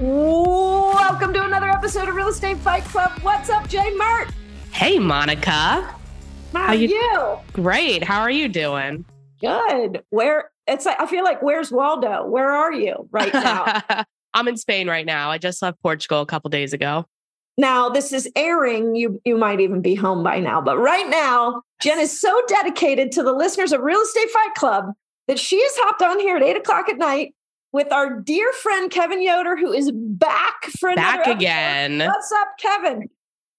Welcome to another episode of Real Estate Fight Club. What's up, Jay Mert? Hey, Monica. How, How are you- you? Great. How are you doing? Good. Where it's like I feel like where's Waldo? Where are you right now? I'm in Spain right now. I just left Portugal a couple days ago. now this is airing. You you might even be home by now, but right now Jen is so dedicated to the listeners of Real Estate Fight Club that she has hopped on here at eight o'clock at night with our dear friend Kevin Yoder, who is back for another Back episode. again. What's up, Kevin?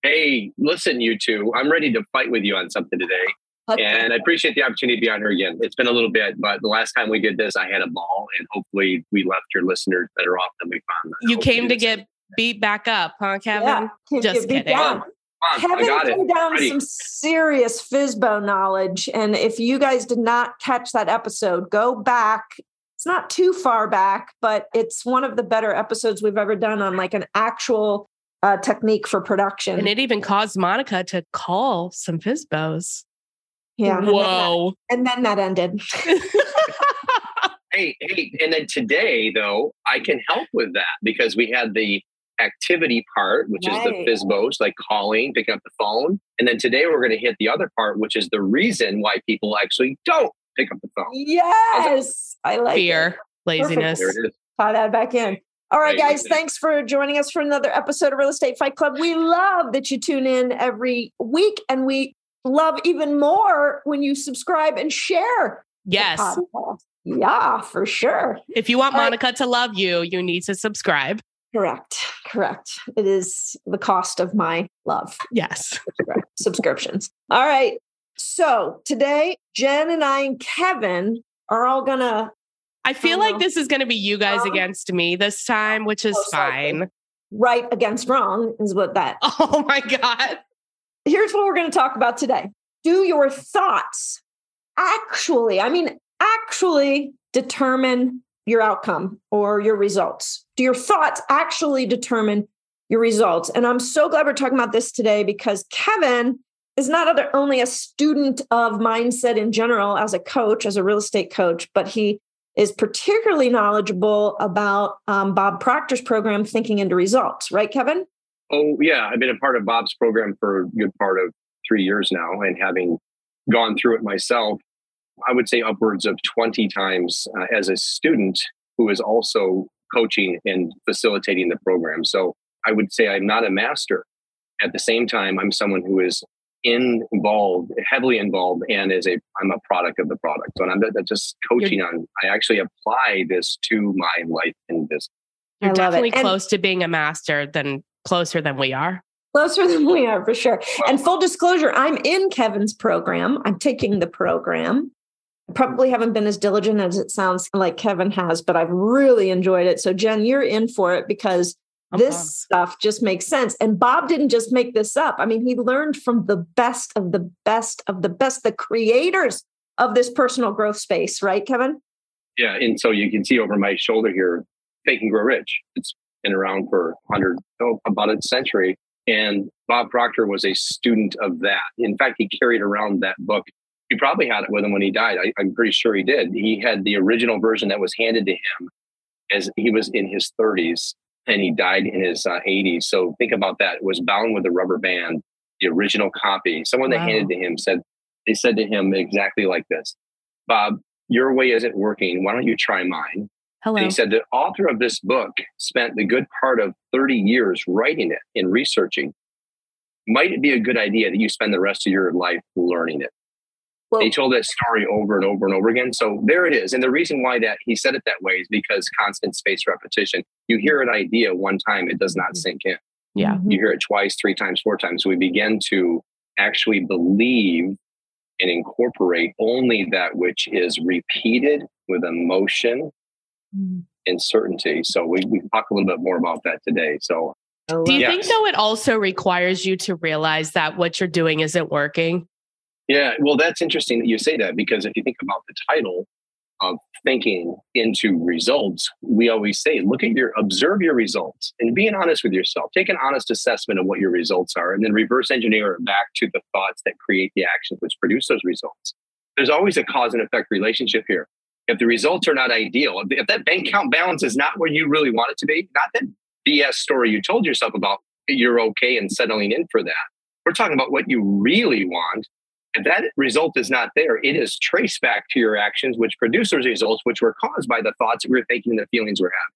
Hey, listen, you two. I'm ready to fight with you on something today. And I appreciate the opportunity to be on here again. It's been a little bit, but the last time we did this, I had a ball, and hopefully we left your listeners better off than we found them. You came to get same. beat back up, huh, Kevin? Yeah, Just get beat kidding. down. Come Kevin got it. down Ready. some serious FSBO knowledge. And if you guys did not catch that episode, go back. It's not too far back, but it's one of the better episodes we've ever done on like an actual uh, technique for production. And it even caused Monica to call some FSBOs. yeah. and then that- Whoa. And then that ended. Hey, hey, and then today though, I can help with that because we had the activity part, which Right. is the FSBOs, like calling, picking up the phone, and then today we're going to hit the other part, which is the reason why people actually don't pick up the phone. yes. I like it. Fear, laziness. There it is. Tie that back in. All right, Right, guys, thanks for joining us for another episode of Real Estate Fight Club. We love that you tune in every week, and we love even more when you subscribe and share. Yes. Yeah, for sure. If you want All right. Monica to love you, you need to subscribe. Correct. Correct. It is the cost of my love Yes. subscriptions. All right. So today, Jen and I and Kevin are all gonna I feel Oh, like no. this is going to be you guys Um, against me this time, which is most likely. fine. right against wrong, is what that Oh my God. here's what we're going to talk about today. Do your thoughts actually, I mean, actually determine your outcome or your results? Do your thoughts actually determine your results? And I'm so glad we're talking about this today because Kevin is not other, only a student of mindset in general as a coach, as a real estate coach, but he is particularly knowledgeable about um, Bob Proctor's program, Thinking into Results, right, Kevin? Oh, yeah. I've been a part of Bob's program for a good part of three years now. And having gone through it myself, I would say upwards of 20 times uh, as a student who is also coaching and facilitating the program. So I would say I'm not a master. At the same time, I'm someone who is involved, heavily involved, and is a I'm a product of the product. So I'm not just coaching on. I actually apply this to my life and business. You're I love definitely And- close to being a master than closer than we are. Closer than we are for sure. And full disclosure, I'm in Kevin's program. I'm taking the program. I probably haven't been as diligent as it sounds like Kevin has, but I've really enjoyed it. So, Jen, you're in for it because I'm this stuff just makes sense. And Bob didn't just make this up. I mean, he learned from the best of the best of the best, the creators of this personal growth space, right, Kevin? Yeah, and so you can see over my shoulder here, Think and Grow Rich. It's been around for 100, oh, about a century. And Bob Proctor was a student of that. In fact, he carried around that book. He probably had it with him when he died. I, I'm pretty sure he did. He had the original version that was handed to him as he was in his 30s and he died in his uh, 80s. So think about that. It was bound with a rubber band, the original copy. Someone that Wow. handed to him said, they said to him exactly like this Bob, your way isn't working. Why don't you try mine? Hello. And he said the author of this book spent the good part of 30 years writing it and researching. Might it be a good idea that you spend the rest of your life learning it? Well, He told that story over and over and over again. So there it is. And the reason why that he said it that way is because constant space repetition. You hear an idea one time, it does not sink in. Yeah. Mhm. You hear it twice, three times, four times. So we begin to actually believe and incorporate only that which is repeated with emotion Mhm. and certainty. So we, we talk a little bit more about that today. So Do you Yes. think though it also requires you to realize that what you're doing isn't working? Yeah, well, that's interesting that you say that because if you think about the title of thinking into results, we always say, look at your, observe your results and being honest with yourself. Take an honest assessment of what your results are and then reverse engineer it back to the thoughts that create the actions which produce those results. There's always a cause and effect relationship here. If the results are not ideal, if that bank account balance is not where you really want it to be, not that BS story you told yourself about you're okay and settling in for that. We're talking about what you really want if that result is not there, it is traced back to your actions, which produce those results, which were caused by the thoughts that we we're thinking and the feelings we're having.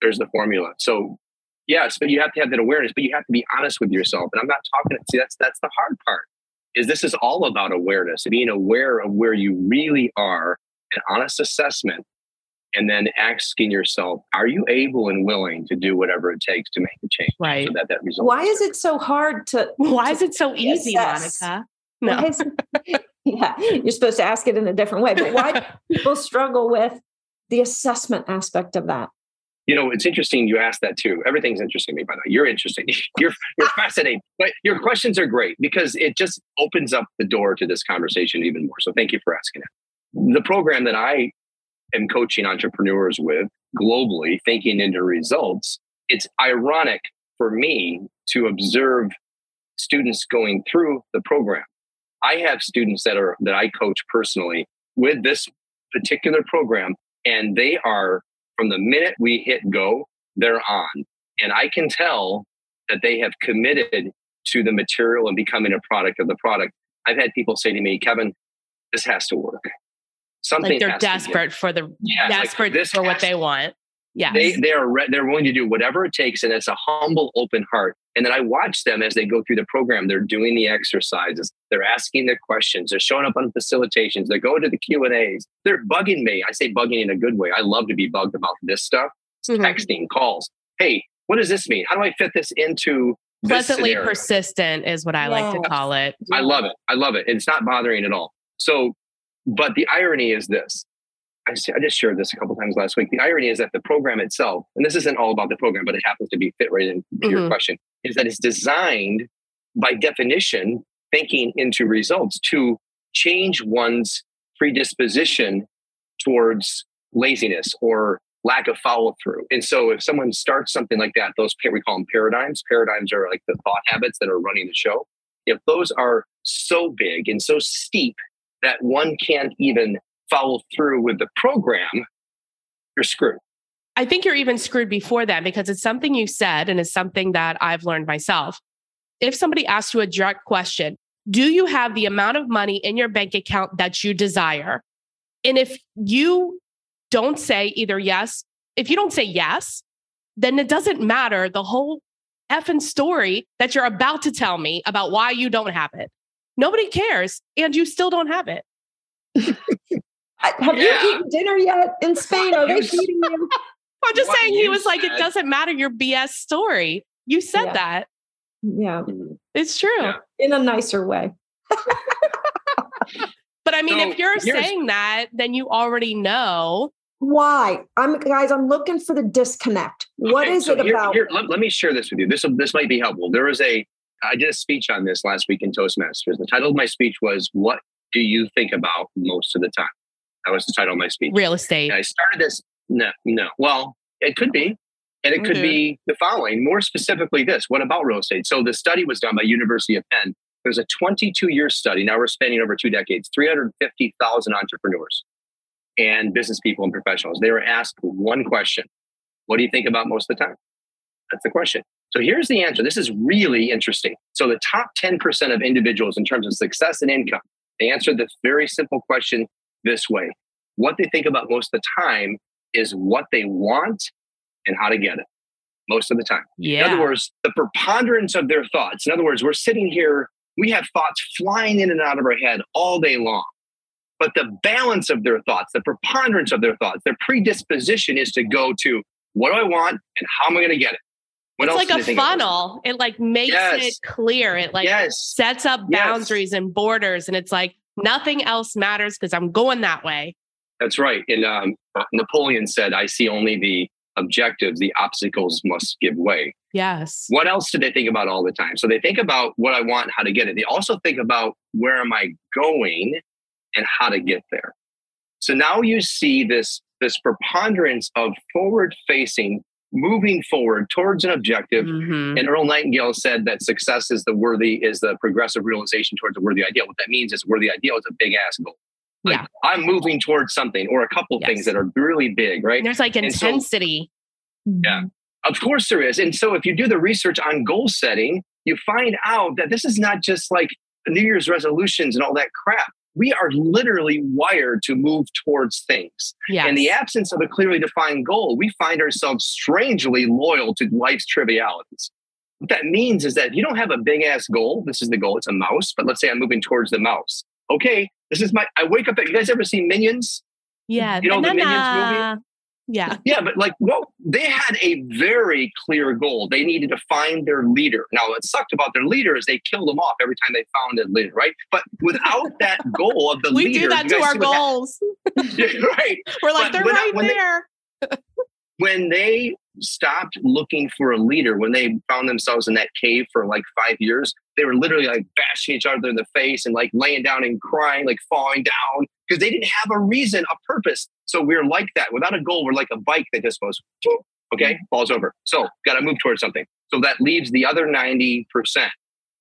There's the formula. So, yes, but you have to have that awareness, but you have to be honest with yourself. And I'm not talking, see, that's that's the hard part. Is this is all about awareness, being aware of where you really are, an honest assessment, and then asking yourself, are you able and willing to do whatever it takes to make a change Right. so that that result? Why is it so hard to? Why is it so easy, Yes. Monica? Why No. is yeah, you're supposed to ask it in a different way. But why do people struggle with the assessment aspect of that? You know, it's interesting you asked that too. Everything's interesting to me, by the way. You're interesting. You're you're fascinating. But your questions are great because it just opens up the door to this conversation even more. So thank you for asking it. The program that I am coaching entrepreneurs with globally, thinking into results, it's ironic for me to observe students going through the program. I have students that are that I coach personally with this particular program, and they are from the minute we hit go, they're on. And I can tell that they have committed to the material and becoming a product of the product. I've had people say to me, Kevin, this has to work. Something Like they're desperate for the Yeah, like, desperate this for what they want. Yes. They they are re- they're willing to do whatever it takes, and it's a humble, open heart. And then I watch them as they go through the program. They're doing the exercises. They're asking their questions. They're showing up on facilitations. They're going to the Q and A's. They're bugging me. I say bugging in a good way. I love to be bugged about this stuff. It's Mhm. Texting, calls. Hey, what does this mean? How do I fit this into this Pleasantly scenario? persistent is what I like to call it. I love it. I love it. It's not bothering at all. So, but the irony is this. I, s- I just shared this a couple times last week. The irony is that the program itself, and this isn't all about the program, but it happens to be fit right into your Mhm. question, is that it's designed by definition, thinking into results to change one's predisposition towards laziness or lack of follow through. And so if someone starts something like that, those we call them paradigms. Paradigms are like the thought habits that are running the show. If those are so big and so steep that one can't even follow through with the program, you're screwed. I think you're even screwed before that because it's something you said and it's something that I've learned myself. If somebody asks you a direct question, do you have the amount of money in your bank account that you desire? And if you don't say either yes, if you don't say yes, then it doesn't matter the whole effing story that you're about to tell me about why you don't have it. Nobody cares and you still don't have it. I- Have Yeah. you eaten dinner yet in Spain? Are they You- feeding you? I'm just What saying he you was like, it doesn't matter your BS story. You said Yeah. that. Yeah, mm-hmm. It's true. Yeah. in a nicer way. But I mean, So, if you're here's- saying that, then you already know. Why? I'm guys. I'm looking for the disconnect. What Okay, is so it here- about? here, let, let me share this with you. This this might be helpful. There was a I did a speech on this last week in Toastmasters. The title of my speech was "What do you think about most of the time?" That was the title of my speech. Real estate. And I started this. No, no. Well, it could be, and it could Mhm. be the following. More specifically, this. What about real estate? So the study was done by University of Penn. It was a 22 year study. Now we're spanning over two decades. 350,000 entrepreneurs and business people and professionals. They were asked one question: What do you think about most of the time? That's the question. So here's the answer. This is really interesting. So the top 10% of individuals in terms of success and income, they answered this very simple question this way. What they think about most of the time is what they want and how to get it most of the time. yeah. In other words, the preponderance of their thoughts. In other words, we're sitting here, we have thoughts flying in and out of our head all day long. But the balance of their thoughts, the preponderance of their thoughts, their predisposition is to go to what do I want and how am I going to get it? What it's like a they think about? funnel. It like makes Yes. it clear. It like yes. sets up Yes. boundaries and borders. And it's like nothing else matters because I'm going that way. That's right. And um, Napoleon said, I see only the objectives, the obstacles must give way. Yes. What else do they think about all the time? So they think about what I want, how to get it. They also think about where am I going and how to get there. So now you see this this preponderance of forward facing moving forward towards an objective. Mhm. And Earl Nightingale said that success is the worthy, is the progressive realization towards a worthy ideal. What that means is worthy ideal is a big ass goal. Like Yeah. I'm moving towards something or a couple Yes. things that are really big, right? There's like And so- intensity. Yeah. Of course there is. And so if you do the research on goal setting, you find out that this is not just like New Year's resolutions and all that crap. We are literally wired to move towards things. Yes. In the absence of a clearly defined goal, we find ourselves strangely loyal to life's trivialities. What that means is that if you don't have a big ass goal, this is the goal, it's a mouse, but let's say I'm moving towards the mouse. Okay, this is my, I wake up, at, you guys ever seen Minions? yeah. you know the Minions banana. Yeah. Yeah, but like, well, they had a very clear goal. They needed to find their leader. Now, what sucked about their leader is they killed them off every time they found a leader, right? But without that goal of the We leader, We do that to our goals. right? We're like, But they're I- right when they- there. when they stopped looking for a leader, when they found themselves in that cave for like five years, they were literally like bashing each other in the face and like laying down and crying, like falling down because they didn't have a reason, a purpose. So we're like that. Without a goal, we're like a bike that just goes, okay, falls over. So got to move towards something. So that leaves the other 90%.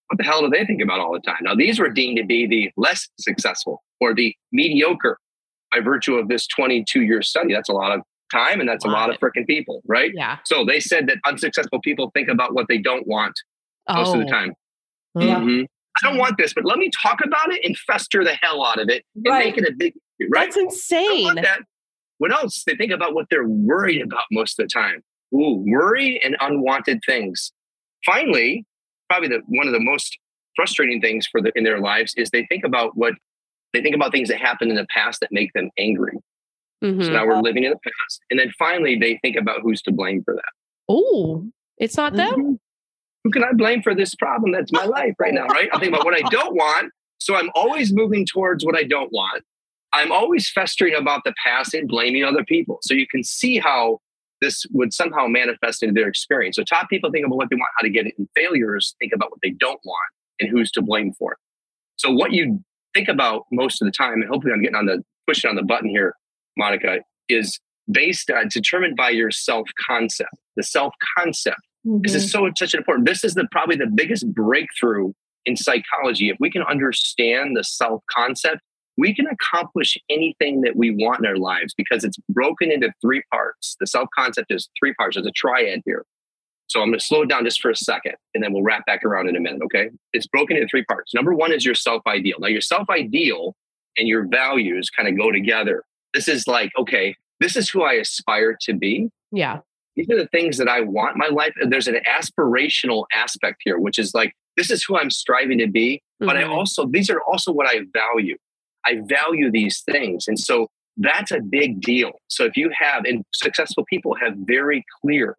What the hell do they think about all the time? Now, these were deemed to be the less successful or the mediocre by virtue of this 22 year study. That's a lot of time and that's a lot of freaking people, right? Yeah. So they said that unsuccessful people think about what they don't want most of the Oh. time. Mhm. I don't want this, but let me talk about it and fester the hell out of it and Right. make it a big right. That's insane. that. What else? They think about what they're worried about most of the time. Ooh, worry and unwanted things. Finally, probably the one of the most frustrating things for the in their lives is they think about what they think about things that happened in the past that make them angry. So Mhm. now we're living in the past. And then finally they think about who's to blame for that. Oh, it's not them. Mhm. Who can I blame for this problem that's my life right now, right? I'm thinking about what I don't want. So I'm always moving towards what I don't want. I'm always festering about the past and blaming other people. So you can see how this would somehow manifest into their experience. So top people think about what they want, how to get it, and failures think about what they don't want and who's to blame for it. So what you think about most of the time, and hopefully I'm getting on the pushing on the button here, Monica, is based on determined by your self-concept. The self-concept this Mm-hmm. is so such an important. This is the probably the biggest breakthrough in psychology. If we can understand the self concept, we can accomplish anything that we want in our lives because it's broken into three parts. The self concept is three parts. There's a triad here. So I'm going to slow it down just for a second, and then we'll wrap back around in a minute. Okay, it's broken into three parts. Number one is your self ideal. Now your self ideal and your values kind of go together. This is like okay, this is who I aspire to be Yeah. These are the things that I want in my life. And there's an aspirational aspect here, which is like, this is who I'm striving to be. But I Mhm. also, these are also what I value. I value these things. And so that's a big deal. So if you have, and successful people have very clear,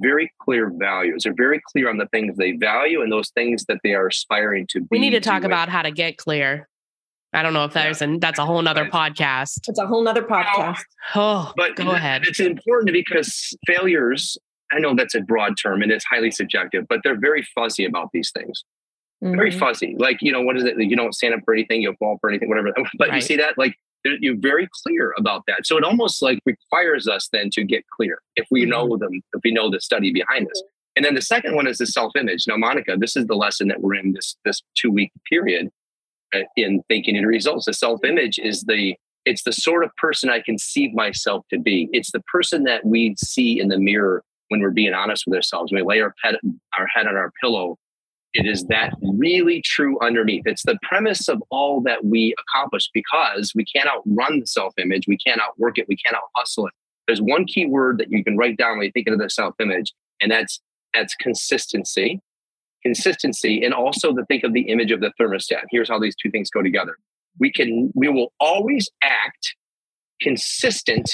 very clear values. They're very clear on the things they value and those things that they are aspiring to be. we need to talk about how to get clear. I don't know if there's and that's a whole nother Right. podcast. It's a whole nother podcast. Oh, But go ahead. It's important because failures, I know that's a broad term and it's highly subjective, but they're very fuzzy about these things. Very Mhm. fuzzy. Like, you know, what is it? You don't stand up for anything, you'll fall for anything, whatever. But you see that? Like, you're you're very clear about that. So it almost like requires us then to get clear if we Mm-hmm. know them, if we know the study behind this. And then the second one is the self-image. Now, Monica, this is the lesson that we're in this this two-week period Uh, in thinking and results. The self-image is the it's the sort of person I conceive myself to be. It's the person that we see in the mirror when we're being honest with ourselves. When we lay our head, our head on our pillow, it is that really true underneath. It's the premise of all that we accomplish because we can't outrun the self-image. We can't outwork it. We can't hustle it. There's one key word that you can write down when you think of the self-image, and that's that's consistency. Consistency, and also to think of the image of the thermostat. Here's how these two things go together. We can we will always act consistent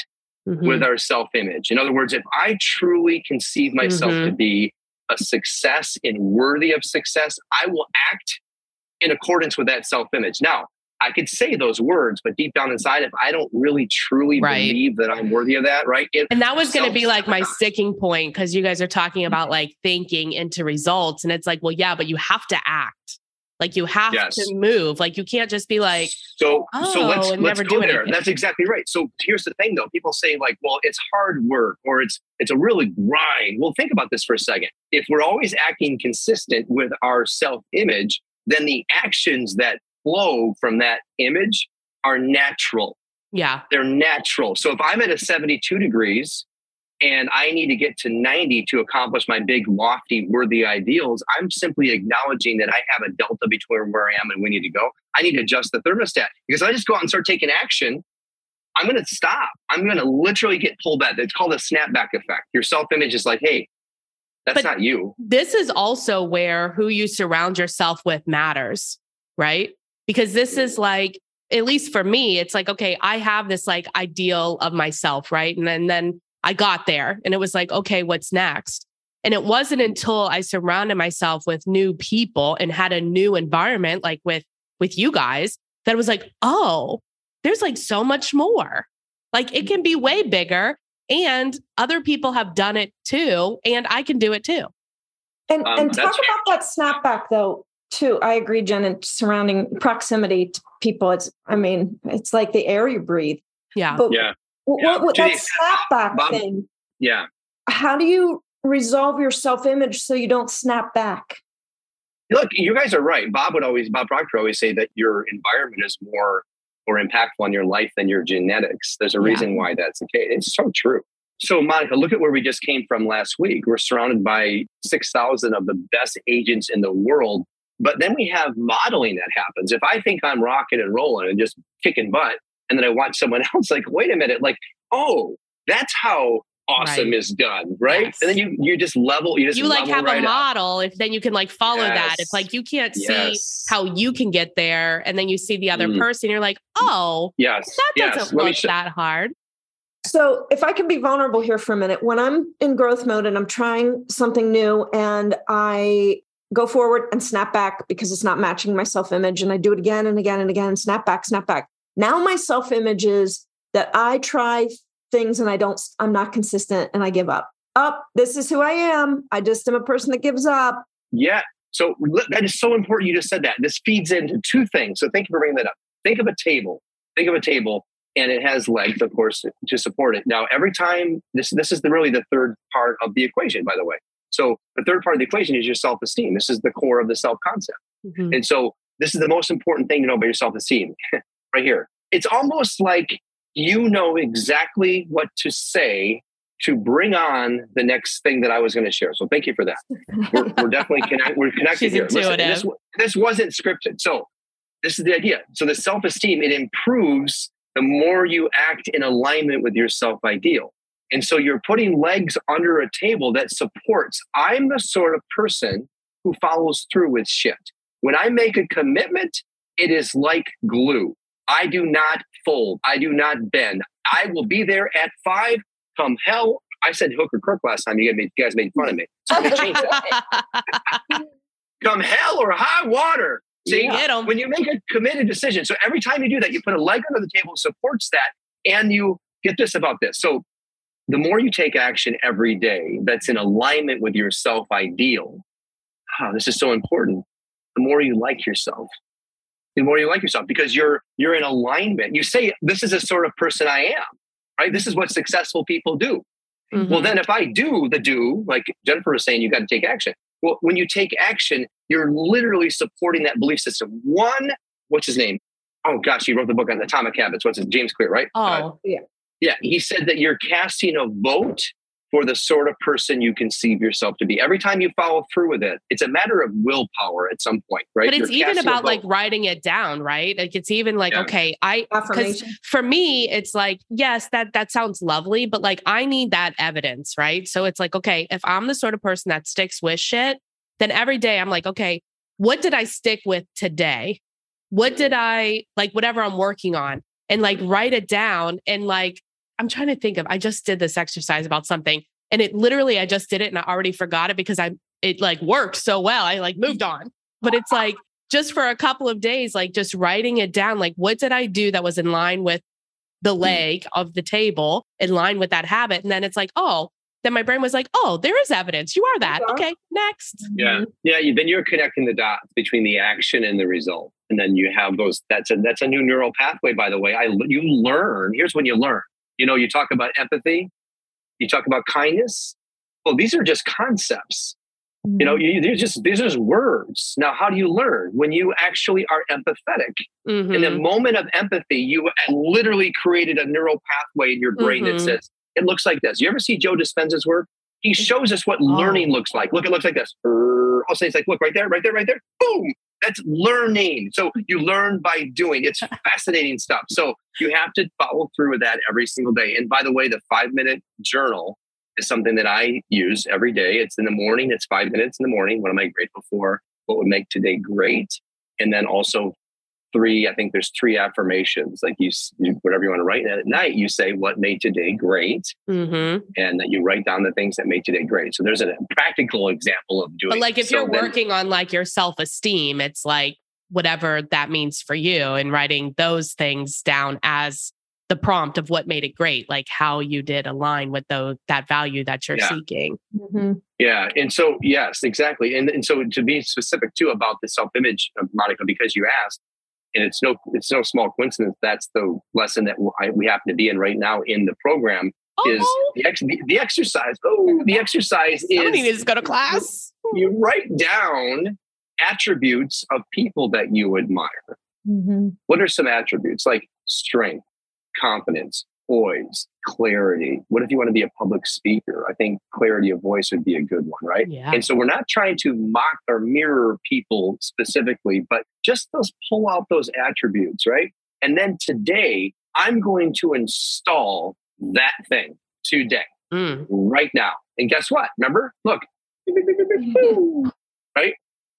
Mhm. with our self image. In other words, if I truly conceive myself Mhm. to be a success and worthy of success, I will act in accordance with that self image. Now, I could say those words, but deep down inside, if I don't really truly Right. believe that I'm worthy of that, right? It, And that was going to be like my sticking point because you guys are talking mm-hmm. about like thinking into results. And it's like, well, yeah, but you have to act. Like you have Yes. to move. Like you can't just be like, so Oh, so let's let's go do there. anything. That's exactly right. So here's the thing though. People say like, well, it's hard work or it's it's a really grind. Well, think about this for a second. If we're always acting consistent with our self-image, then the actions that flow from that image are natural. yeah, They're natural. So if I'm at a 72 degrees and I need to get to 90 to accomplish my big, lofty, worthy ideals, I'm simply acknowledging that I have a delta between where I am and we need to go. I need to adjust the thermostat because I just go out and start taking action. I'm going to stop. I'm going to literally get pulled back. It's called a snapback effect. Your self image is like, hey, that's But- not you. this is also where who you surround yourself with matters, right? Because this is like, at least for me, it's like, okay, I have this like ideal of myself, right? And then, then I got there and it was like, okay, what's next? And it wasn't until I surrounded myself with new people and had a new environment, like with with you guys, that it was like, oh, there's like so much more. Like it can be way bigger. And other people have done it too. And I can do it too. And Um, and talk about that snapback though too. I agree, Jen. And surrounding proximity to people, it's I mean, it's like the air you breathe. Yeah. But Yeah. what, Yeah. what, what that extent- snapback Bob- thing? Yeah. How do you resolve your self image so you don't snap back? Look, you guys are right. Bob would always, Bob Proctor always say that your environment is more more impactful on your life than your genetics. There's a Yeah. reason why that's the case. It's so true. So, Monica, look at where we just came from last week. We're surrounded by 6,000 of the best agents in the world. But then we have modeling that happens. If I think I'm rocking and rolling and just kicking butt, and then I watch someone else, like, wait a minute, like, oh, that's how awesome Right. is done, right? Yes. And then you you just level, you just you like level have right a up. model if then you can like follow that it's like you can't see Yes. how you can get there and then you see the other Mm. person you're like oh Yes. that yes. doesn't Let look show- that hard So, if I can be vulnerable here for a minute, when I'm in growth mode and I'm trying something new and I go forward and snap back because it's not matching my self image, and I do it again and again and again, snap back, snap back. Now, my self image is that I try things and I don't, I'm not consistent and I give up. Up, this is who I am. I just am a person that gives up. Yeah. So that is so important. You just said that. This feeds into two things. So thank you for bringing that up. Think of a table. Think of a table, and it has legs, of course, to support it. Now, every time this this is the, really the third part of the equation, by the way. So the third part of the equation is your self esteem. This is the core of the self concept. Mhm. And so this is the most important thing to know about your self esteem, right here. It's almost like you know exactly what to say to bring on the next thing that I was going to share. So thank you for that. We're, we're definitely connect, we're connected here. Listen, this, this wasn't scripted. So this is the idea. So the self esteem it improves the more you act in alignment with your self ideal. And so you're putting legs under a table that supports. I'm the sort of person who follows through with shit. When I make a commitment, it is like glue. I do not fold. I do not bend. I will be there at five. Come hell. I said hook or crook last time. You guys made, you guys made fun of me. So change that. Come hell or high water. See, Get 'em. when you make a committed decision, so every time you do that, you put a leg under the table, supports that, and you get this about this. So the more you take action every day that's in alignment with your self ideal, oh, this is so important. The more you like yourself, the more you like yourself because you're you're in alignment. You say, "This is the sort of person I am." Right? This is what successful people do. Mhm. Well, then if I do the do, like Jennifer was saying, you got to take action. Well, when you take action, you're literally supporting that belief system. One, what's his name? Oh gosh, he wrote the book on atomic habits. What's his James Clear, right? Uh, oh yeah, he said that you're casting a vote for the sort of person you conceive yourself to be. Every time you follow through with it, it's a matter of willpower at some point, right? but it's You're even about like writing it down right like it's even like Yeah. okay i because for me it's like yes that that sounds lovely but like i need that evidence right so it's like okay if i'm the sort of person that sticks with shit then every day i'm like okay what did i stick with today what did i like whatever i'm working on and like write it down and like i'm trying to think of i just did this exercise about something and it literally i just did it and i already forgot it because i it like worked so well i like moved on but it's like just for a couple of days, like just writing it down, like what did I do that was in line with the mm. leg of the table, in line with that habit? And then it's like, oh, then my brain was like, oh, there is evidence. You are that. Okay, next. Yeah. Mm-hmm. Yeah. Then you're connecting the dots between the action and the result. And then you have those, that's a, that's a new neural pathway, by the way. I, you learn, here's when you learn, you know, you talk about empathy, you talk about kindness. Well, these are just concepts. You know, you, these just these are just words. Now, how do you learn when you actually are empathetic? Mhm. In the moment of empathy, you literally created a neural pathway in your brain Mhm. that says it looks like this. You ever see Joe Dispenza's work? He shows us what learning looks like. Look, it looks like this. I'll say it's like, look right there, right there, right there. Boom. That's learning. So you learn by doing. It's fascinating stuff. So you have to follow through with that every single day. And by the way, the five minute journal is something that I use every day. It's in the morning. It's five minutes in the morning. What am I grateful for? What would make today great? And then also three, I think there's three affirmations. Like you, you whatever you want to write. And at night, you say what made today great, Mhm. and that you write down the things that made today great. So there's a practical example of doing. But like if so you're then- working on like your self-esteem, it's like whatever that means for you and writing those things down as the prompt of what made it great, like how you did align with those that value that you're Yeah. seeking. Mhm. Yeah, and so yes, exactly, and and so to be specific too about the self image, Monica, because you asked, and it's no it's no small coincidence that's the lesson that we happen to be in right now in the program is Oh, the, ex, the, the exercise. Oh, the exercise somebody is needs to go to class. you write down attributes of people that you admire. Mhm. What are some attributes like strength, confidence, poise, clarity? What if you want to be a public speaker? I think clarity of voice would be a good one, right? Yeah. And so we're not trying to mock or mirror people specifically, but just those pull out those attributes, right? And then today, I'm going to install that thing today, Mm. right now. And guess what? Remember? Look. right?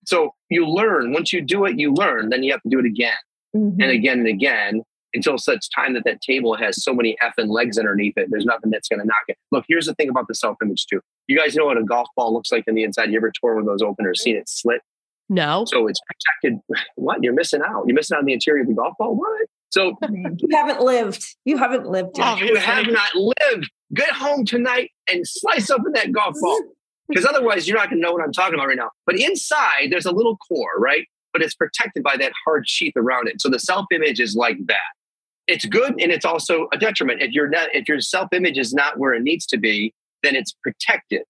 So you learn. Once you do it, you learn. Then you have to do it again Mhm. and again and again until such time that that table has so many effing legs underneath it. There's nothing that's going to knock it. Look, here's the thing about the self image too. You guys know what a golf ball looks like on the inside. You ever tore one of those open or seen it slit? No. So it's protected. What? You're missing out. You're missing out on the interior of the golf ball. What? So You haven't lived. You haven't lived. yet. Oh, you have not lived. Get home tonight and slice open that golf ball. Because otherwise, you're not going to know what I'm talking about right now. But inside, there's a little core, right? But it's protected by that hard sheath around it. So the self image is like that. It's good and it's also a detriment. If your not, if your self image is not where it needs to be, then it's protected.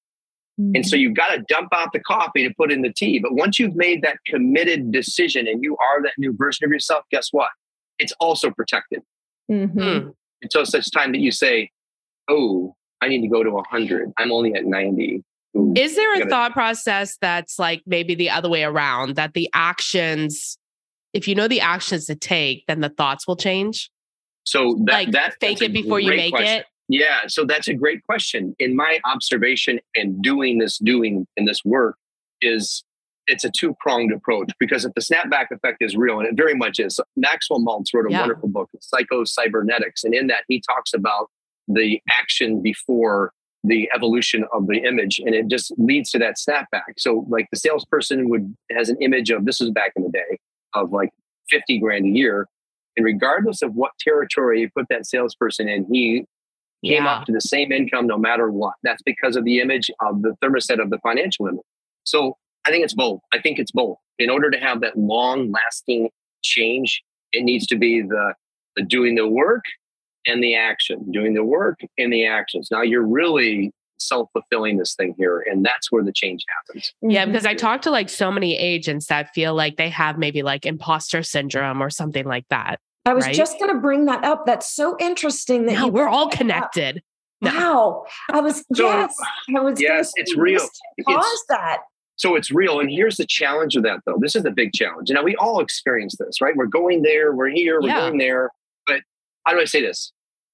And so you've got to dump out the coffee to put in the tea. But once you've made that committed decision and you are that new version of yourself, guess what? It's also protected Mhm. Mm. until such time that you say, "Oh, I need to go to 100. I'm only at 90." Ooh. Is there a Gotta- thought process that's like maybe the other way around that the actions, if you know the actions to take, then the thoughts will change? So that like that fake it before you make question. it? Yeah, so that's a great question. In my observation and doing this, doing in this work, is it's a two pronged approach because if the snapback effect is real, and it very much is, Maxwell Maltz wrote a Yeah. wonderful book, Psycho Cybernetics, and in that he talks about the action before the evolution of the image, and it just leads to that snapback. So, like the salesperson would has an image of this is back in the day of like fifty grand a year, and regardless of what territory you put that salesperson in, he came Yeah. up to the same income no matter what. That's because of the image of the thermostat of the financial image. So I think it's both. I think it's both. In order to have that long lasting change, it needs to be the, the doing the work and the action, doing the work and the actions. Now you're really self fulfilling this thing here, and that's where the change happens. Yeah, because I talk to like so many agents that feel like they have maybe like imposter syndrome or something like that. I was right? just going to bring that up. That's so interesting that No, we're all brought that up. connected. No. Wow. I was, So, yes, I was. yes, say, it's real. what's It's- Cause that. So it's real. And here's the challenge of that, though. This is the big challenge. Now, we all experience this, right? We're going there, we're here, we're Yeah. going there. But how do I say this?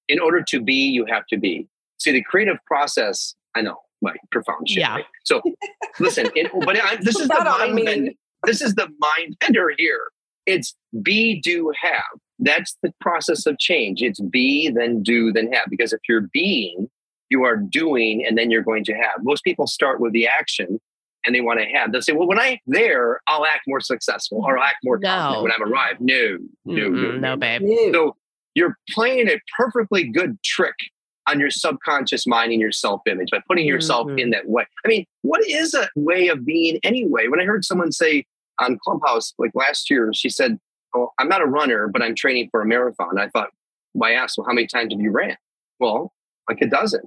In order to be, you have to be. See, the creative process, I know, like profound shit. Yeah. right? So listen, it, but I, this is the That ought to mind mean- bender. This is the mind bender here. It's be, do, have. That's the process of change. It's be, then do, then have. Because if you're being, you are doing, and then you're going to have. Most people start with the action and they want to have. They'll say, "Well, when I'm there, I'll act more successful or I'll act more No. confident when I'm arrived." No, no, no, no, babe. Ew. So you're playing a perfectly good trick on your subconscious mind and your self-image by putting yourself Mhm. in that way. I mean, what is a way of being anyway? When I heard someone say on Clubhouse like last year, she said, "Oh, I'm not a runner, but I'm training for a marathon." I thought, well, I asked, "Well, how many times have you ran?" Well, like a dozen.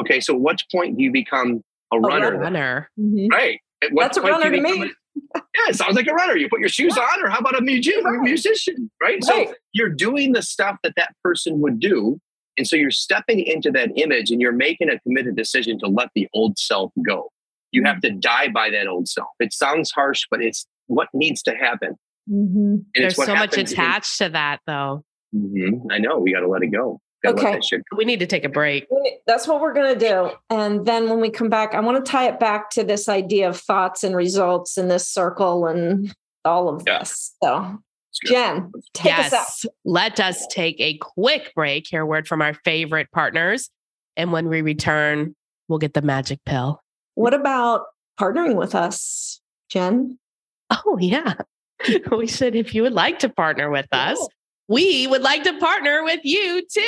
Okay, so what point do you become a runner? then? Runner. Mhm. Right. That's a runner to me. a- yeah, it sounds like a runner. You put your shoes on, or how about a musician? Right. musician, right? Right. So you're doing the stuff that that person would do, and so you're stepping into that image, and you're making a committed decision to let the old self go. You have to die by that old self. It sounds harsh, but it's what needs to happen. Mhm. And There's it's so much happens in- attached to that, though. Mhm. I know. We got to let it go. Got to Okay. let that shit go. We need to take a break. That's what we're going to do. And then when we come back, I want to tie it back to this idea of thoughts and results in this circle and all of Yeah. this. So, It's good. Jen, take us out. yes. Let us take a quick break, hear a word from our favorite partners. And when we return, we'll get the magic pill. What about partnering with us, Jen? Oh, yeah. we should, if you would like to partner with us, we would like to partner with you too.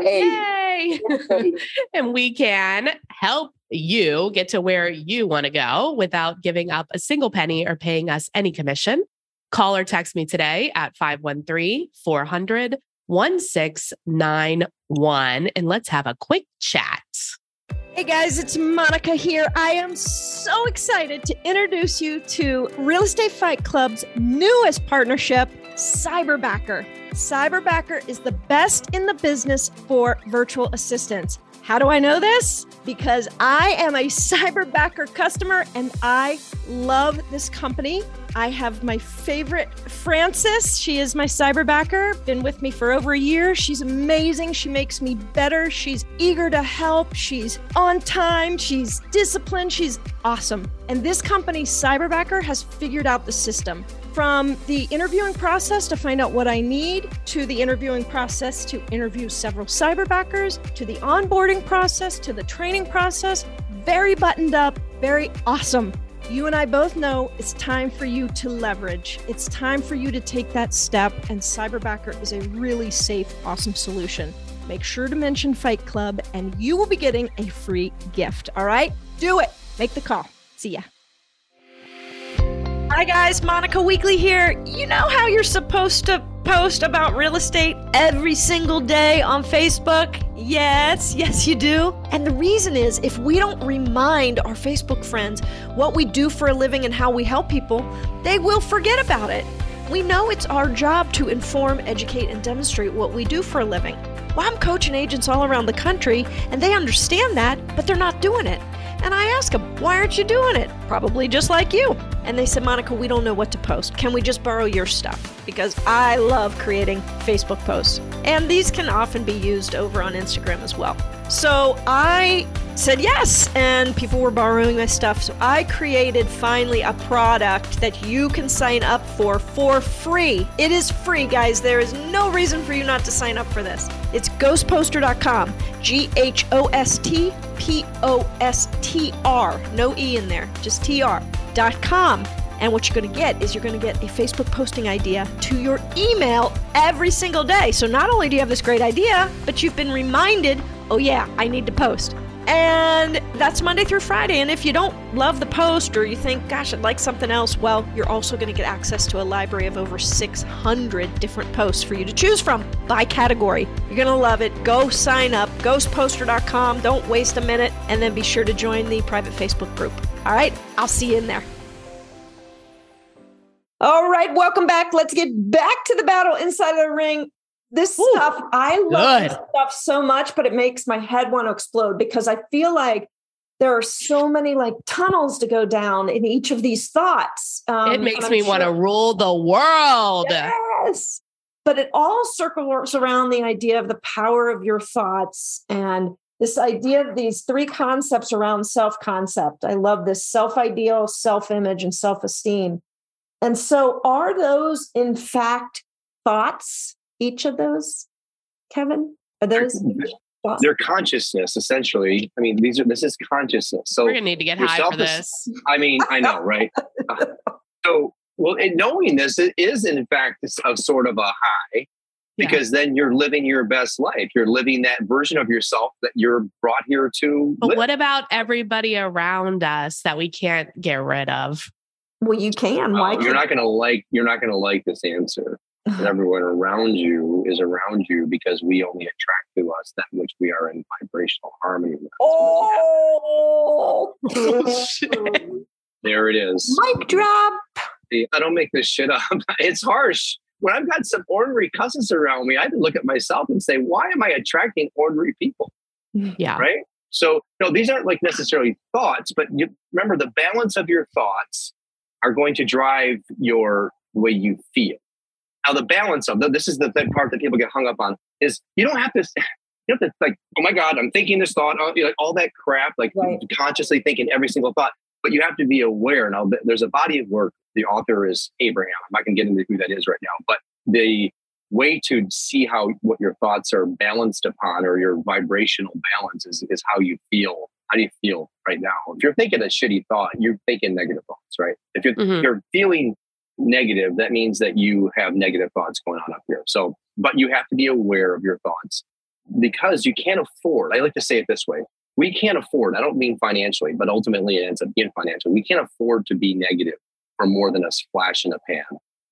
Yay! Yay. and we can help you get to where you want to go without giving up a single penny or paying us any commission. Call or text me today at 513 400 1691 and let's have a quick chat. Hey guys, it's Monica here. I am so excited to introduce you to Real Estate Fight Club's newest partnership, Cyberbacker. Cyberbacker is the best in the business for virtual assistants. How do I know this? Because I am a Cyberbacker customer and I love this company. I have my favorite Frances. She is my cyberbacker, been with me for over a year. She's amazing. She makes me better. She's eager to help. She's on time. She's disciplined. She's awesome. And this company, Cyberbacker, has figured out the system from the interviewing process to find out what I need, to the interviewing process to interview several cyberbackers, to the onboarding process, to the training process. Very buttoned up, very awesome. You and I both know it's time for you to leverage. It's time for you to take that step, and Cyberbacker is a really safe, awesome solution. Make sure to mention Fight Club, and you will be getting a free gift. All right? Do it. Make the call. See ya. Hi, guys. Monica Weekly here. You know how you're supposed to post about real estate every single day on Facebook? Yes, yes, you do. And the reason is if we don't remind our Facebook friends what we do for a living and how we help people, they will forget about it. We know it's our job to inform, educate, and demonstrate what we do for a living. Well, I'm coaching agents all around the country, and they understand that, but they're not doing it. And I ask them, why aren't you doing it? Probably just like you. And they said, Monica, we don't know what to post. Can we just borrow your stuff? Because I love creating Facebook posts. And these can often be used over on Instagram as well. So I said yes, and people were borrowing my stuff. So I created finally a product that you can sign up for for free. It is free, guys. There is no reason for you not to sign up for this. It's ghostpostr.com. G H O S T P O S T R. No E in there, just T R. Dot com. And what you're going to get is you're going to get a Facebook posting idea to your email every single day. So not only do you have this great idea, but you've been reminded, oh, yeah, I need to post. And that's Monday through Friday. And if you don't love the post or you think, gosh, I'd like something else, well, you're also going to get access to a library of over 600 different posts for you to choose from by category. You're going to love it. Go sign up, ghostpostr.com. Don't waste a minute. And then be sure to join the private Facebook group. All right, I'll see you in there. All right, welcome back. Let's get back to the battle inside of the ring. This Ooh, stuff, I love this stuff so much, but it makes my head want to explode because I feel like there are so many like tunnels to go down in each of these thoughts. Um, it makes me want to rule the world. Yes. But it all circles around the idea of the power of your thoughts and this idea of these three concepts around self concept. I love this self ideal, self image, and self esteem. And so, are those in fact thoughts, each of those, Kevin? Are those? their consciousness essentially. I mean, these are this is consciousness. So we're gonna need to get high for this. I mean, I know, right? Uh, so, well, and knowing this it is in fact a sort of a high because yeah. then you're living your best life. You're living that version of yourself that you're brought here to. But live. what about everybody around us that we can't get rid of? Well, you can. Why? you're not going to like. You're not going to like this answer. and everyone around you is around you because we only attract to us that which we are in vibrational harmony with. Oh, there it is. Mic drop. I don't make this shit up. It's harsh when I've got some ordinary cousins around me, I can look at myself and say, why am I attracting ordinary people? Yeah. Right. So, no, these aren't like necessarily thoughts, but you remember the balance of your thoughts are going to drive your way you feel. Now, the balance of this is the part that people get hung up on is you don't have to, you have to like, oh my God, I'm thinking this thought, oh, you know, all that crap, like right. consciously thinking every single thought, but you have to be aware. Now, there's a body of work the author is Abraham. I'm not going to get into who that is right now, but the way to see how what your thoughts are balanced upon or your vibrational balance is, is how you feel. How do you feel right now? If you're thinking a shitty thought, you're thinking negative thoughts, right? If you're, mm-hmm. you're feeling negative, that means that you have negative thoughts going on up here. So, but you have to be aware of your thoughts because you can't afford, I like to say it this way we can't afford, I don't mean financially, but ultimately it ends up being financial. We can't afford to be negative for more than a splash in a pan,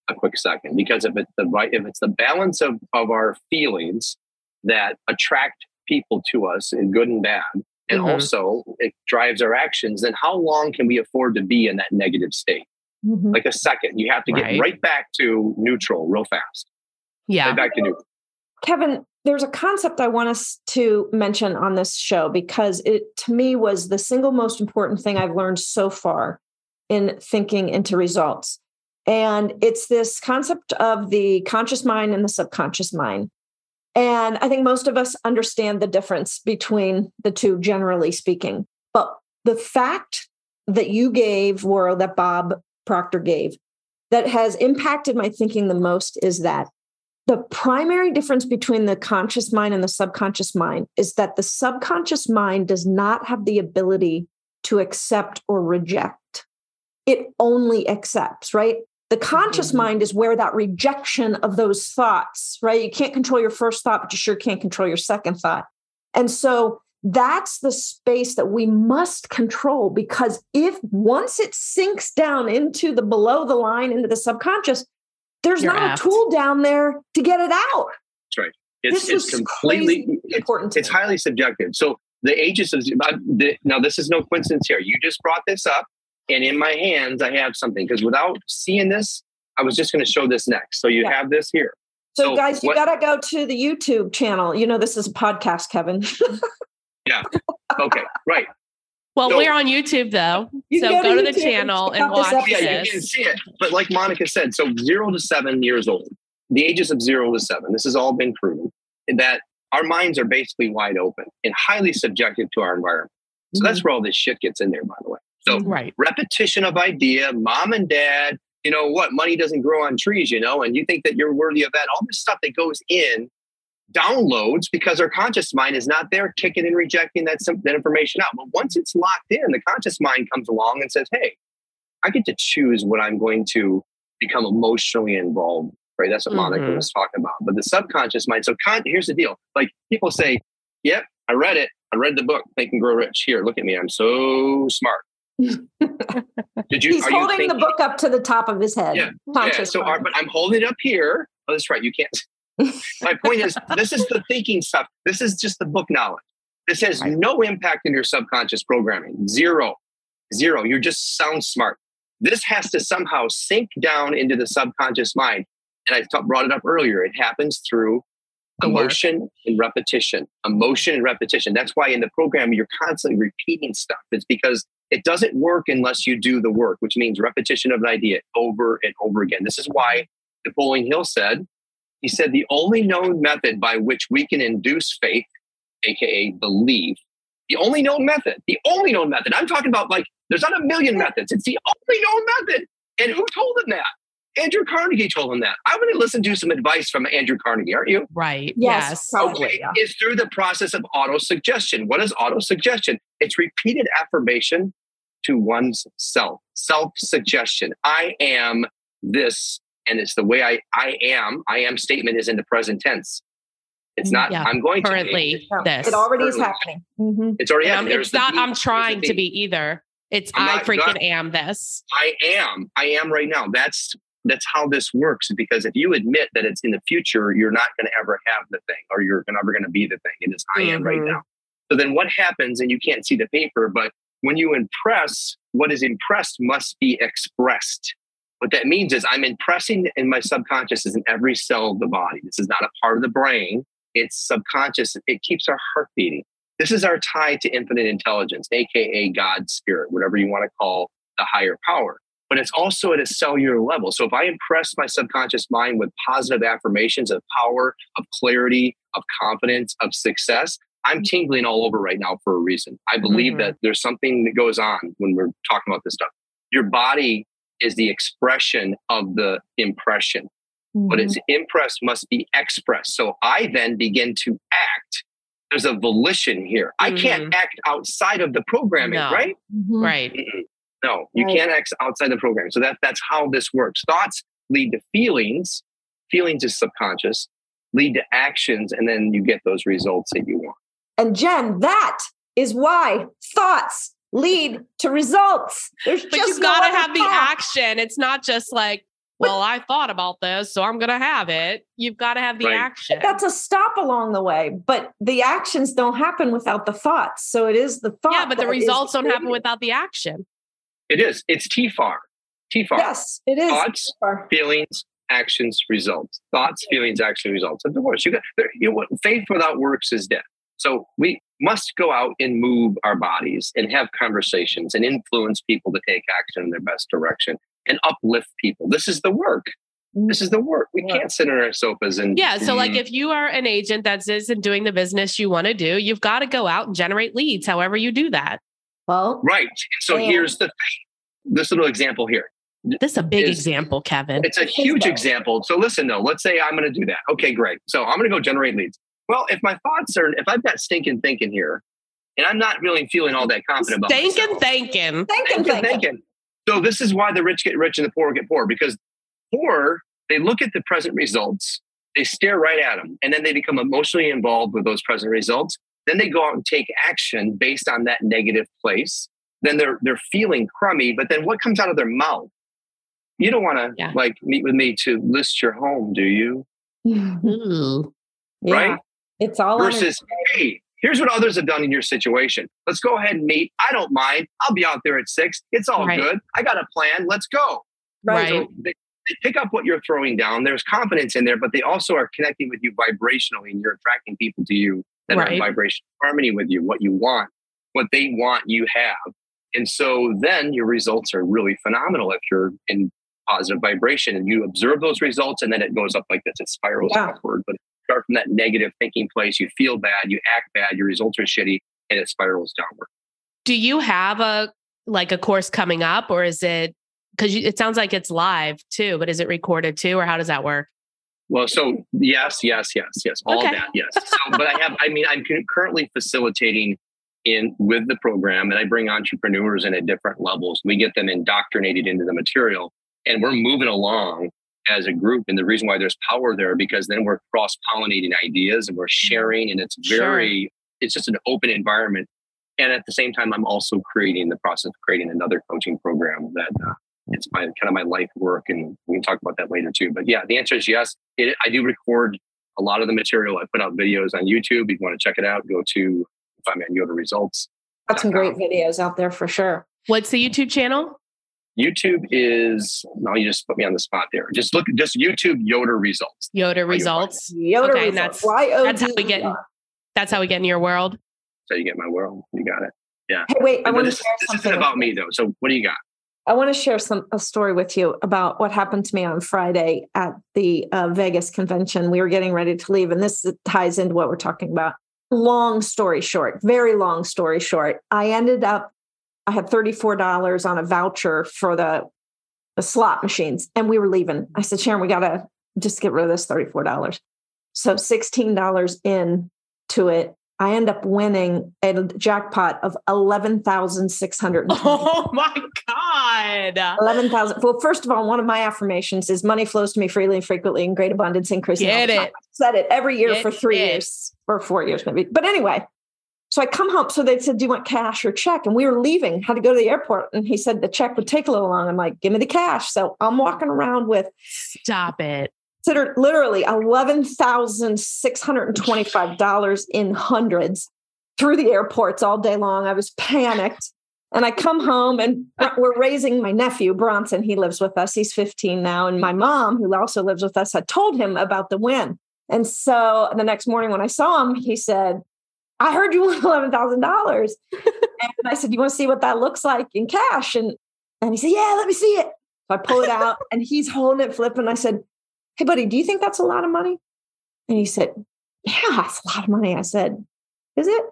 a quick second. Because if it's the right, if it's the balance of, of our feelings that attract people to us in good and bad, and mm-hmm. also it drives our actions, then how long can we afford to be in that negative state? Mm-hmm. Like a second. You have to get right. right back to neutral real fast. Yeah. Right back to neutral. Kevin, there's a concept I want us to mention on this show because it to me was the single most important thing I've learned so far in thinking into results. And it's this concept of the conscious mind and the subconscious mind. And I think most of us understand the difference between the two, generally speaking. But the fact that you gave, or that Bob Proctor gave, that has impacted my thinking the most is that the primary difference between the conscious mind and the subconscious mind is that the subconscious mind does not have the ability to accept or reject it only accepts, right? The conscious mm-hmm. mind is where that rejection of those thoughts, right? You can't control your first thought, but you sure can't control your second thought. And so that's the space that we must control because if once it sinks down into the below the line, into the subconscious, there's You're not apt. a tool down there to get it out. That's right. It's, this it's completely important. It's, it's highly subjective. So the ages of uh, now, this is no coincidence here. You just brought this up and in my hands I have something because without seeing this, I was just going to show this next. So you yeah. have this here. So, so guys, you got to go to the YouTube channel. You know, this is a podcast, Kevin. yeah. Okay. Right. Well, so, we're on YouTube though. You so go, go to, to the channel and watch this. Yeah, you can see it. But like Monica said, so zero to seven years old, the ages of zero to seven, this has all been proven that our minds are basically wide open and highly subjective to our environment. So mm-hmm. that's where all this shit gets in there, by the way. So right. repetition of idea, mom and dad, you know what, money doesn't grow on trees, you know, and you think that you're worthy of that. All this stuff that goes in downloads because our conscious mind is not there kicking and rejecting that, that information out. But once it's locked in, the conscious mind comes along and says, hey, I get to choose what I'm going to become emotionally involved. Right. That's what mm-hmm. Monica was talking about. But the subconscious mind. So con- here's the deal. Like people say, yep, I read it. I read the book, Think and Grow Rich. Here, look at me. I'm so smart. Did you? He's holding you thinking, the book up to the top of his head. Yeah. yeah so, our, but I'm holding it up here. Oh, that's right. You can't. My point is, this is the thinking stuff. This is just the book knowledge. This has right. no impact in your subconscious programming. Zero, zero. You just sound smart. This has to somehow sink down into the subconscious mind. And I t- brought it up earlier. It happens through emotion and repetition. Emotion and repetition. That's why in the program you're constantly repeating stuff. It's because it doesn't work unless you do the work, which means repetition of an idea over and over again. This is why Napoleon Hill said, he said, the only known method by which we can induce faith, AKA believe, the only known method, the only known method. I'm talking about like, there's not a million methods. It's the only known method. And who told him that? Andrew Carnegie told him that. I'm going to listen to some advice from Andrew Carnegie, aren't you? Right. Yes, Yes. probably. Okay, yeah. Is through the process of auto suggestion. What is auto suggestion? It's repeated affirmation to one's self, self suggestion. I am this, and it's the way I, I am. I am statement is in the present tense. It's not, Yeah, I'm going to. be. Currently, Yeah, this. It already is Currently. happening. Mhm. It's already And happened. I'm- There's it's not. I'm trying to be. be either. It's I'm I not- freaking not- am this. I am. I am right now. That's that's how this works. Because if you admit that it's in the future, you're not going to ever have the thing, or you're never going to be the thing. It's I am right Mhm. now. So then what happens? And you can't see the paper, but when you impress, what is impressed must be expressed. What that means is I'm impressing in my subconscious is in every cell of the body. This is not a part of the brain. It's subconscious. It keeps our heart beating. This is our tie to infinite intelligence, aka God's spirit, whatever you want to call the higher power. But it's also at a cellular level. So if I impress my subconscious mind with positive affirmations of power, of clarity, of confidence, of success, I'm tingling all over right now for a reason. I believe Mhm. that there's something that goes on when we're talking about this stuff. Your body is the expression of the impression but Mhm. its impress must be expressed. So I then begin to act. There's a volition here. I can't act outside of the programming, No. right? Mhm. Right. Mm-mm. No, you Right. can't act outside the programming. So that that's how this works. Thoughts lead to feelings. Feelings is subconscious. Lead to actions, and then you get those results that you want. And Jen, that is why thoughts lead to results. There's But just you've got to other have the path. action. It's not just like, well, I thought about this, so I'm going to have it. You've got to have the Right. action. That's a stop along the way, but the actions don't happen without the thoughts. So it is the thought. yeah, but the results don't happen without the action. It is. It's TFAR. TFAR. Yes, it is. Thoughts, feelings, actions, results. Thoughts, feelings, actions, results. Of course, you got there, you know? Faith without works is dead. So we must go out and move our bodies and have conversations and influence people to take action in their best direction and uplift people. This is the work. This is the work. We Work. can't sit on our sofas and Yeah. So, like, Mm, if you are an agent that is in doing the business you want to do, you've got to go out and generate leads, however you do that. Well, right. So And- here's the thing. This little example here. This is a big Is- example, Kevin. It's a huge example. So listen though, let's say I'm going to do that. Okay, great. So I'm going to go generate leads. Well, if my thoughts are, if I've got stinking thinking here, and I'm not really feeling all that confident about Thinking, myself, thinking. thinking, thinking, thinking. thinking. So this is why the rich get rich and the poor get poor because poor they look at the present results, they stare right at them, and then they become emotionally involved with those present results. Then they go out and take action based on that negative place. Then they're they're feeling crummy, but then what comes out of their mouth? You don't want to Yeah. like meet with me to list your home, do you? Ooh. Yeah, Right? It's all Versus, hey, here's what others have done in your situation. Let's go ahead and meet. I don't mind. I'll be out there at six. It's all Right. good. I got a plan. Let's go. right. Right. So they, they pick up what you're throwing down. There's confidence in there, but they also are connecting with you vibrationally, and you're attracting people to you that are in Right. vibration harmony with you. What you want, what they want, you have. And so then your results are really phenomenal if you're in positive vibration and you observe those results, and then it goes up like this. It spirals Yeah. upward. But start from that negative thinking place. You feel bad, you act bad, your results are shitty, and it spirals downward. Do you have a like a course coming up, or is it because it sounds like it's live too, but is it recorded too, or how does that work? Well, so yes, yes, yes, yes, all Okay. of that, yes. So, but I have, I mean, I'm currently facilitating in with the program, and I bring entrepreneurs in at different levels. We get them indoctrinated into the material, and we're moving along as a group. And the reason why there's power there because then we're cross pollinating ideas and we're sharing, and it's Sure. very, it's just an open environment. And at the same time, I'm also creating the process of creating another coaching program that uh, it's my kind of my life work, and we can talk about that later too. But yeah, the answer is yes. It, I do record a lot of the material. I put out videos on YouTube. If you want to check it out, go to if I'm at Yoder Results. Got some great videos out there for sure. What's the YouTube channel? YouTube is no, you just put me on the spot there. Just look, just YouTube Yoder Results. Yoder results. Yoder Okay, results. that's- Y-O-D-E-R. That's how we get. That's how we get in your world. So you get my world. You got it. Yeah. Hey, wait, I want to this, share this something. isn't about me though. So what do you got? I want to share some a story with you about what happened to me on Friday at the uh, Vegas convention. We were getting ready to leave, and this ties into what we're talking about. Long story short, very long story short, I ended up. I had thirty four dollars on a voucher for the the slot machines, and we were leaving. I said, Sharon, we got to just get rid of this $34. So $16 in to it. I end up winning a jackpot of eleven thousand six hundred. Oh my god! Eleven thousand. Well, first of all, one of my affirmations is money flows to me freely and frequently in great abundance, increasing. Get it? Said it every year Get for three it. years or four years maybe. But anyway, so I come home. So they said, "Do you want cash or check?" And we were leaving, had to go to the airport, and he said the check would take a little long. I'm like, "Give me the cash." So I'm walking around with Stop it. considered literally eleven thousand six hundred and twenty-five dollars in hundreds through the airports all day long. I was panicked, and I come home and we're raising my nephew Bronson. He lives with us. He's fifteen now, and my mom, who also lives with us, had told him about the win. And so the next morning when I saw him, he said, "I heard you won eleven thousand dollars," and I said, "You want to see what that looks like in cash?" And and he said, "Yeah, let me see it." So I pull it out, and he's holding it, flipping. I said hey buddy do you think that's a lot of money? And he said yeah it's a lot of money. I said is it?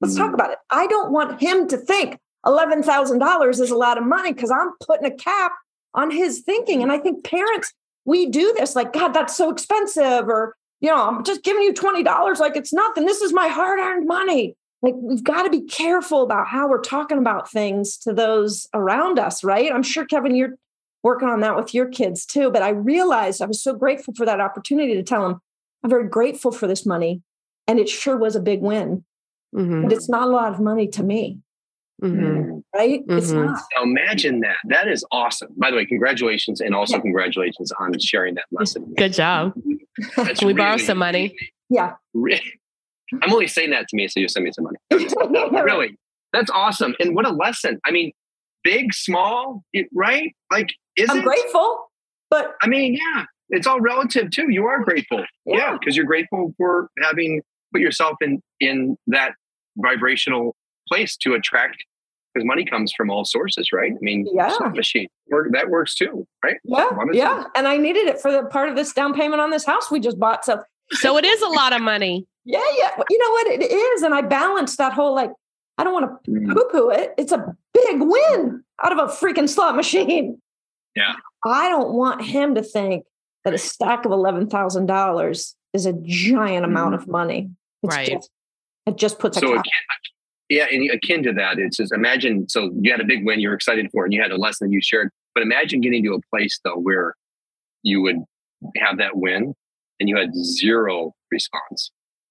Let's talk mm. about it. I don't want him to think $11000 is a lot of money because i'm putting a cap on his thinking. And i think parents we do this like god that's so expensive or you know i'm just giving you $20 like it's nothing this is my hard-earned money like we've got to be careful about how we're talking about things to those around us right i'm sure kevin you're working on that with your kids too. But I realized I was so grateful for that opportunity to tell them, I'm very grateful for this money. And it sure was a big win. Mhm, But it's not a lot of money to me, mhm. right? It's Mhm. not. Now imagine that. That is awesome. By the way, congratulations and also Yeah. congratulations on sharing that lesson. Good job. That's Can we borrow some money? Yeah. re- I'm only saying that to me so you send me some money. really, that's awesome. And what a lesson. I mean, big, small, it- right? Like, is I'm it? grateful, but I mean, yeah, it's all relative too. You are grateful. Yeah, Yeah. because you're grateful for having put yourself in in that vibrational place to attract because money comes from all sources, right? I mean, Yeah. machine work, that works too, right? yeah, Honestly. yeah. And I needed it for the part of this down payment on this house we just bought. So So it is a lot of money. yeah, yeah. You know what it is? And I balanced that whole like, I don't want to Mm. poo poo it. It's a big win out of a freaking slot machine. Yeah. I don't want him to think that a stack of $11,000 is a giant amount of money. It's Right. Just, it just puts a So cap. Yeah, and akin to that, it's just imagine. So you had a big win, you're excited for, it, and you had a lesson that you shared. But imagine getting to a place though where you would have that win and you had zero response.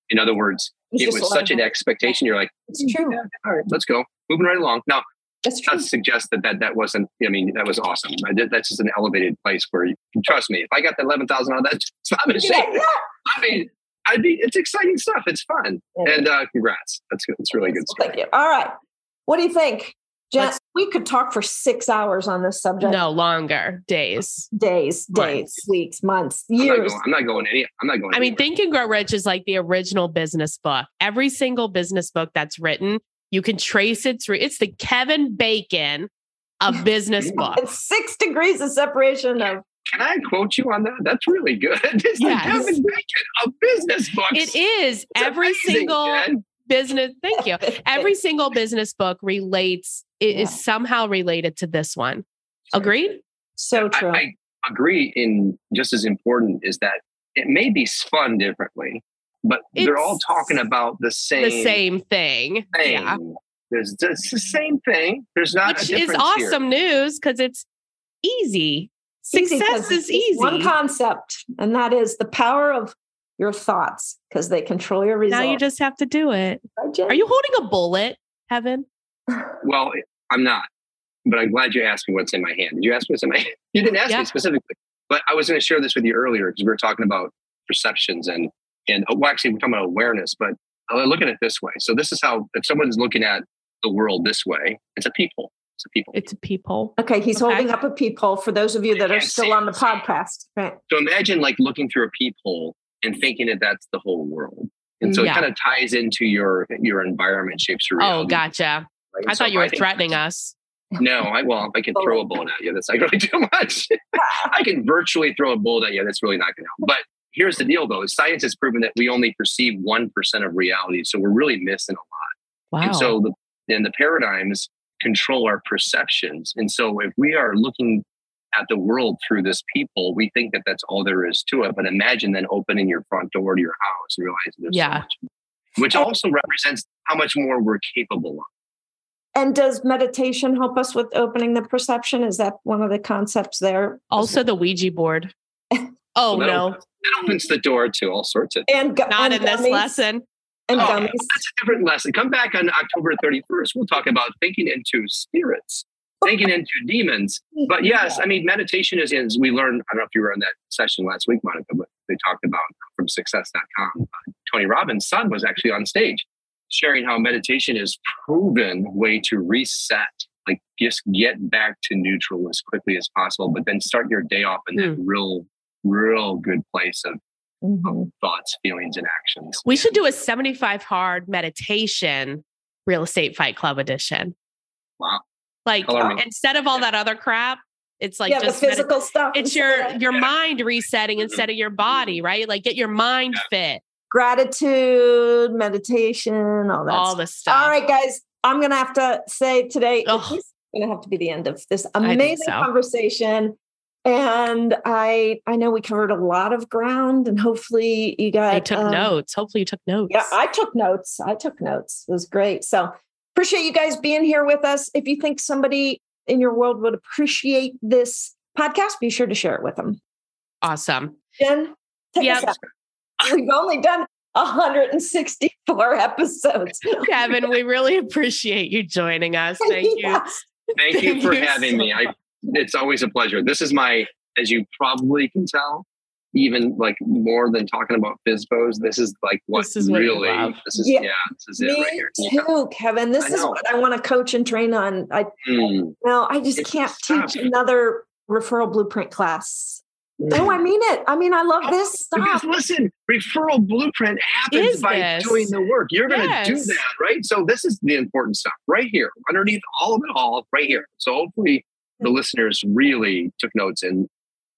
In other words, It's it was such an expectation. You're like, It's true. yeah, all right, let's go, moving right along. Now, That's true. not suggest that that that wasn't. I mean, that was awesome. I did, that's just an elevated place where you trust me. If I got the eleven thousand out of that slot machine, Yeah, yeah. I mean, I'd be. It's exciting stuff. It's fun, Yeah. and uh, congrats. That's good. It's really good Well, stuff. Thank you. All right. What do you think? Jen, we could talk for six hours on this subject. No longer days. Days, Right. days, weeks, months, I'm not, years. going, I'm not going any. I'm not going. I mean. Think and Grow Rich is like the original business book. Every single business book that's written, you can trace it through. It's the Kevin Bacon of business book. And six degrees of separation of Can I quote you on that? That's really good. It's Yes. like Kevin Bacon of business books. It is It's every amazing, single Jen. business. Thank you. Every single business book relates, it is Yeah. somehow related to this one. Agreed? so true. I agree. In just as important is that it may be spun differently, but they're all talking about the same The same thing. thing. Yeah. There's it's the same thing. There's not Which a is difference here. awesome news because it's easy. Easy 'cause Success is easy. One concept, and that is the power of your thoughts because they control your results. now you just have to do it. Are you holding a bullet, Kevin? Well, I'm not, but I'm glad you asked me what's in my hand. Did you ask me what's in my hand? You didn't ask Yeah. me specifically, but I was going to share this with you earlier because we were talking about perceptions and and oh, well, actually we're talking about awareness. But I look at it this way. So this is how if someone's looking at the world this way, it's a people. It's a people. It's people. Okay, he's Okay. holding up a peephole for those of you that are still on the podcast. Right. So imagine like looking through a peephole and thinking that that's the whole world. And so Yeah. it kind of ties into your your environment shapes your oh, reality. Oh, gotcha. right? I So thought you were think- threatening us. No, I well, I can throw a bullet at you. That's not really too much. I can virtually throw a bullet at you. That's really not going to help. But here's the deal, though: science has proven that we only perceive one percent of reality, so we're really missing a lot. Wow. And so, the and the paradigms control our perceptions. And so, if we are looking at the world through this people, we think that that's all there is to it. But imagine then opening your front door to your house and realizing there's Yeah. so much, which also represents how much more we're capable of. And does meditation help us with opening the perception? Is that one of the concepts there? Also, the Ouija board. Oh, Well, that no, opens- It opens the door to all sorts of and gu- not and in this lesson. And Oh, gummies. That's a different lesson. Come back on October 31st. We'll talk about thinking into spirits, thinking into demons. Mm, but yes, I mean, meditation is, is we learned, I don't know if you were in that session last week, Monica, but they talked about from success.com. Tony Robbins' son was actually on stage sharing how meditation is proven way to reset, like just get back to neutral as quickly as possible, but then start your day off in that hmm. real, real good place of Mhm. thoughts, feelings, and actions. We should do a 75 hard meditation real estate fight club edition. Wow. Like Color uh, instead of all that other crap, it's like yeah, the just medi- physical stuff. it's instead your of your mind resetting mm-hmm. instead of your body, mm-hmm. right? Like get your mind fit, gratitude, meditation, all that. all stuff. the stuff. All right, guys. I'm gonna have to say today Ugh. this is gonna have to be the end of this amazing so. conversation. And I I know we covered a lot of ground, and hopefully you got I took um, notes. Hopefully you took notes. Yeah, I took notes. I took notes. It was great. So appreciate you guys being here with us. If you think somebody in your world would appreciate this podcast, be sure to share it with them. awesome. Jen, take Yep. us out. We've only done 164 episodes. Kevin, we really appreciate you joining us. Thank you. Yeah. Thank you for you having so me. I it's always a pleasure. This is my, as you probably can tell, even like more than talking about FSBOs, this is like what This is really love. this is yeah, Yeah. this is it Me right here. Yeah. too, Kevin. This I is know. what I want to coach and train on. I Mm. no, I just It's can't stuff. teach another referral blueprint class. Mm. No, I mean it. I mean, I love this Because stuff. listen, referral blueprint happens Is by this? doing the work. You're going to do that, right? So this is the important stuff right here, underneath all of it all, right here. So hopefully the listeners really took notes and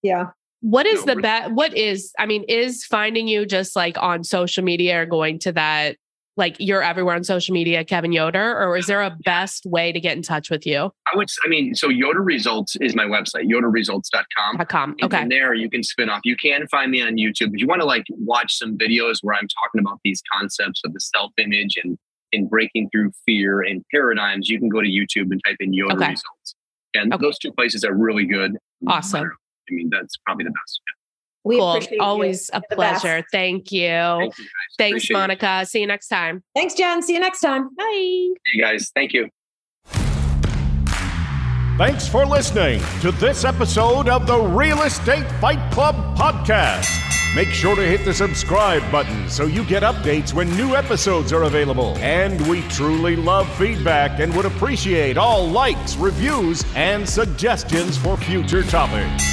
Yeah. What is No, the best? What is, I mean, is finding you just like on social media or going to that, like you're everywhere on social media, Kevin Yoder, or is there a best way to get in touch with you? I would, i mean, so Yoder Results is my website, yoderresults.com. Dot .com. And Okay. from there, you can spin off. You can find me on YouTube. If you want to like watch some videos where I'm talking about these concepts of the self image and in breaking through fear and paradigms, you can go to YouTube and type in Yoder Okay. Results. And Okay. those two places are really good. Um, awesome. I mean, that's probably the best. We Cool. appreciate you. Always a You're pleasure. Thank you. Thank you. Thanks, Appreciate it. Monica. See you next time. Thanks, Jen. See you next time. Bye. You guys, thank you. Thanks for listening to this episode of the Real Estate Fight Club podcast. Make sure to hit the subscribe button so you get updates when new episodes are available. And we truly love feedback and would appreciate all likes, reviews, and suggestions for future topics.